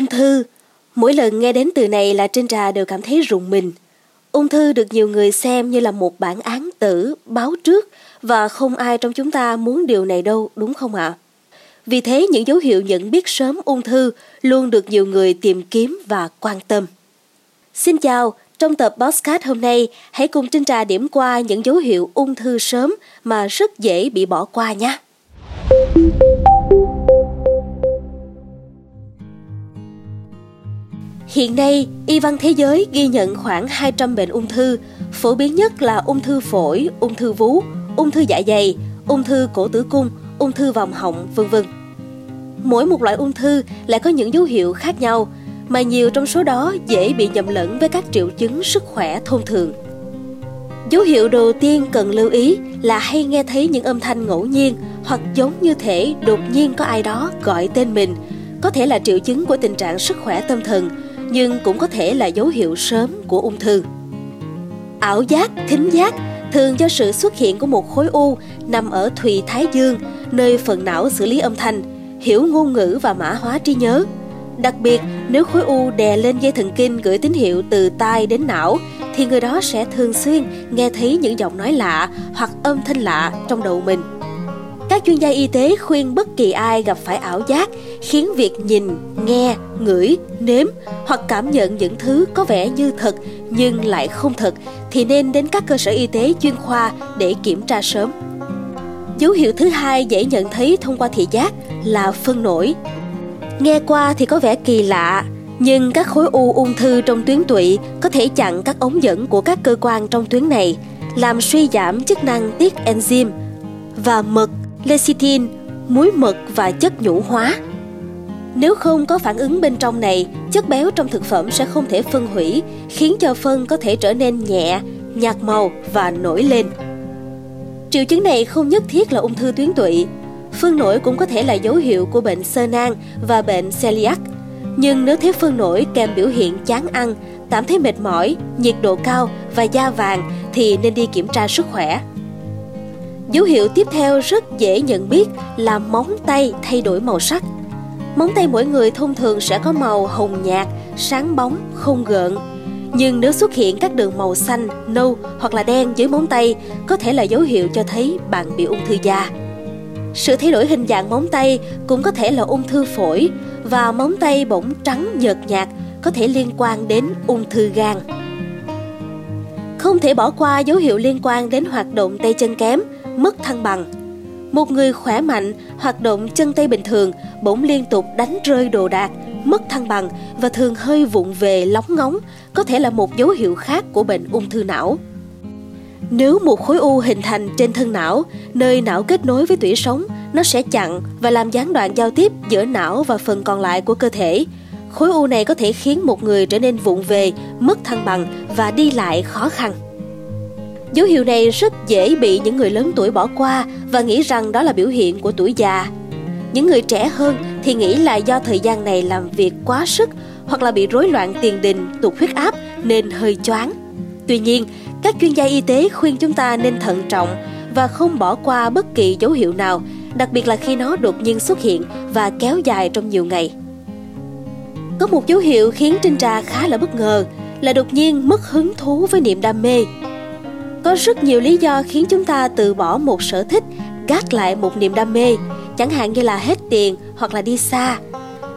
Ung thư Mỗi lần nghe đến từ này là trên Trà đều cảm thấy rùng mình. Ung thư được nhiều người xem như là một bản án tử, báo trước và không ai trong chúng ta muốn điều này đâu, đúng không ạ? Vì thế những dấu hiệu nhận biết sớm ung thư luôn được nhiều người tìm kiếm và quan tâm. Xin chào, trong tập Bosscat hôm nay, hãy cùng Trinh Trà điểm qua những dấu hiệu ung thư sớm mà rất dễ bị bỏ qua nhé. Hiện nay, y văn thế giới ghi nhận khoảng 200 bệnh ung thư, phổ biến nhất là ung thư phổi, ung thư vú, ung thư dạ dày, ung thư cổ tử cung, ung thư vòng họng, vân vân. Mỗi một loại ung thư lại có những dấu hiệu khác nhau, mà nhiều trong số đó dễ bị nhầm lẫn với các triệu chứng sức khỏe thông thường. Dấu hiệu đầu tiên cần lưu ý là hay nghe thấy những âm thanh ngẫu nhiên hoặc giống như thể đột nhiên có ai đó gọi tên mình, có thể là triệu chứng của tình trạng sức khỏe tâm thần, nhưng cũng có thể là dấu hiệu sớm của ung thư. Ảo giác, thính giác thường do sự xuất hiện của một khối u nằm ở thùy thái dương, nơi phần não xử lý âm thanh, hiểu ngôn ngữ và mã hóa trí nhớ. Đặc biệt, nếu khối u đè lên dây thần kinh gửi tín hiệu từ tai đến não, thì người đó sẽ thường xuyên nghe thấy những giọng nói lạ hoặc âm thanh lạ trong đầu mình. Các chuyên gia y tế khuyên bất kỳ ai gặp phải ảo giác khiến việc nhìn, nghe, ngửi, nếm hoặc cảm nhận những thứ có vẻ như thật nhưng lại không thật thì nên đến các cơ sở y tế chuyên khoa để kiểm tra sớm. Dấu hiệu thứ hai dễ nhận thấy thông qua thị giác là phân nổi. Nghe qua thì có vẻ kỳ lạ, nhưng các khối u ung thư trong tuyến tụy có thể chặn các ống dẫn của các cơ quan trong tuyến này, làm suy giảm chức năng tiết enzyme và mật lecithin, muối mật và chất nhũ hóa. Nếu không có phản ứng bên trong này, chất béo trong thực phẩm sẽ không thể phân hủy, khiến cho phân có thể trở nên nhẹ, nhạt màu và nổi lên. Triệu chứng này không nhất thiết là ung thư tuyến tụy. Phân nổi cũng có thể là dấu hiệu của bệnh sơ nang và bệnh celiac. Nhưng nếu thấy phân nổi kèm biểu hiện chán ăn, cảm thấy mệt mỏi, nhiệt độ cao và da vàng thì nên đi kiểm tra sức khỏe. Dấu hiệu tiếp theo rất dễ nhận biết là móng tay thay đổi màu sắc. Móng tay mỗi người thông thường sẽ có màu hồng nhạt, sáng bóng, không gợn. Nhưng nếu xuất hiện các đường màu xanh, nâu hoặc là đen dưới móng tay, có thể là dấu hiệu cho thấy bạn bị ung thư da. Sự thay đổi hình dạng móng tay cũng có thể là ung thư phổi và móng tay bỗng trắng nhợt nhạt có thể liên quan đến ung thư gan. Không thể bỏ qua dấu hiệu liên quan đến hoạt động tay chân kém mất thăng bằng. Một người khỏe mạnh, hoạt động chân tay bình thường, bỗng liên tục đánh rơi đồ đạc, mất thăng bằng và thường hơi vụng về lóng ngóng, có thể là một dấu hiệu khác của bệnh ung thư não. Nếu một khối u hình thành trên thân não, nơi não kết nối với tủy sống, nó sẽ chặn và làm gián đoạn giao tiếp giữa não và phần còn lại của cơ thể. Khối u này có thể khiến một người trở nên vụng về, mất thăng bằng và đi lại khó khăn. Dấu hiệu này rất dễ bị những người lớn tuổi bỏ qua và nghĩ rằng đó là biểu hiện của tuổi già. Những người trẻ hơn thì nghĩ là do thời gian này làm việc quá sức hoặc là bị rối loạn tiền đình, tụt huyết áp nên hơi choáng. Tuy nhiên, các chuyên gia y tế khuyên chúng ta nên thận trọng và không bỏ qua bất kỳ dấu hiệu nào, đặc biệt là khi nó đột nhiên xuất hiện và kéo dài trong nhiều ngày. Có một dấu hiệu khiến Trinh Trà khá là bất ngờ là đột nhiên mất hứng thú với niềm đam mê có rất nhiều lý do khiến chúng ta từ bỏ một sở thích, gác lại một niềm đam mê, chẳng hạn như là hết tiền hoặc là đi xa.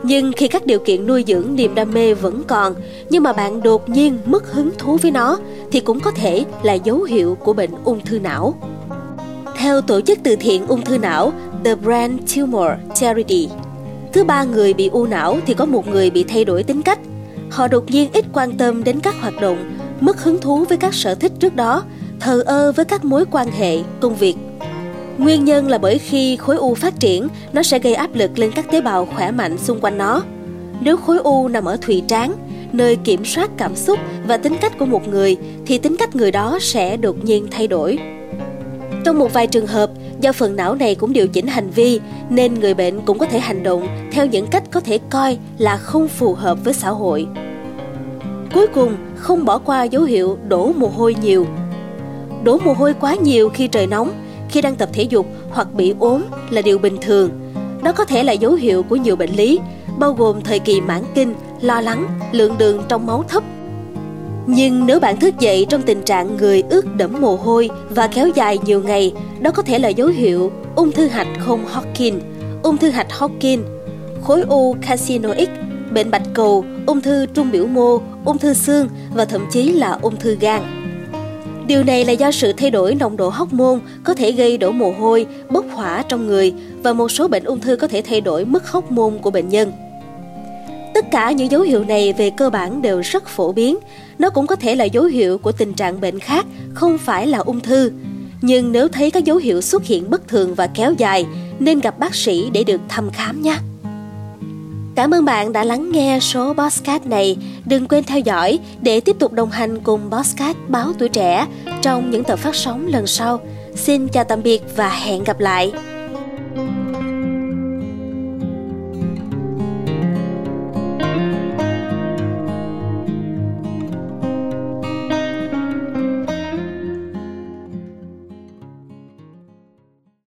Nhưng khi các điều kiện nuôi dưỡng niềm đam mê vẫn còn, nhưng mà bạn đột nhiên mất hứng thú với nó, thì cũng có thể là dấu hiệu của bệnh ung thư não. Theo tổ chức từ thiện ung thư não, The Brain Tumor Charity, thứ ba người bị u não thì có một người bị thay đổi tính cách. Họ đột nhiên ít quan tâm đến các hoạt động, mất hứng thú với các sở thích trước đó thờ ơ với các mối quan hệ, công việc. Nguyên nhân là bởi khi khối u phát triển, nó sẽ gây áp lực lên các tế bào khỏe mạnh xung quanh nó. Nếu khối u nằm ở thùy trán, nơi kiểm soát cảm xúc và tính cách của một người, thì tính cách người đó sẽ đột nhiên thay đổi. Trong một vài trường hợp, do phần não này cũng điều chỉnh hành vi, nên người bệnh cũng có thể hành động theo những cách có thể coi là không phù hợp với xã hội. Cuối cùng, không bỏ qua dấu hiệu đổ mồ hôi nhiều đổ mồ hôi quá nhiều khi trời nóng, khi đang tập thể dục hoặc bị ốm là điều bình thường. Đó có thể là dấu hiệu của nhiều bệnh lý, bao gồm thời kỳ mãn kinh, lo lắng, lượng đường trong máu thấp. Nhưng nếu bạn thức dậy trong tình trạng người ướt đẫm mồ hôi và kéo dài nhiều ngày, đó có thể là dấu hiệu ung thư hạch không Hodgkin, ung thư hạch Hodgkin, khối u carcinoid, bệnh bạch cầu, ung thư trung biểu mô, ung thư xương và thậm chí là ung thư gan. Điều này là do sự thay đổi nồng độ hormone có thể gây đổ mồ hôi, bốc hỏa trong người và một số bệnh ung thư có thể thay đổi mức hormone của bệnh nhân. Tất cả những dấu hiệu này về cơ bản đều rất phổ biến. Nó cũng có thể là dấu hiệu của tình trạng bệnh khác, không phải là ung thư. Nhưng nếu thấy các dấu hiệu xuất hiện bất thường và kéo dài, nên gặp bác sĩ để được thăm khám nhé. Cảm ơn bạn đã lắng nghe số Bosscat này. Đừng quên theo dõi để tiếp tục đồng hành cùng Bosscat báo tuổi trẻ trong những tập phát sóng lần sau. Xin chào tạm biệt và hẹn gặp lại.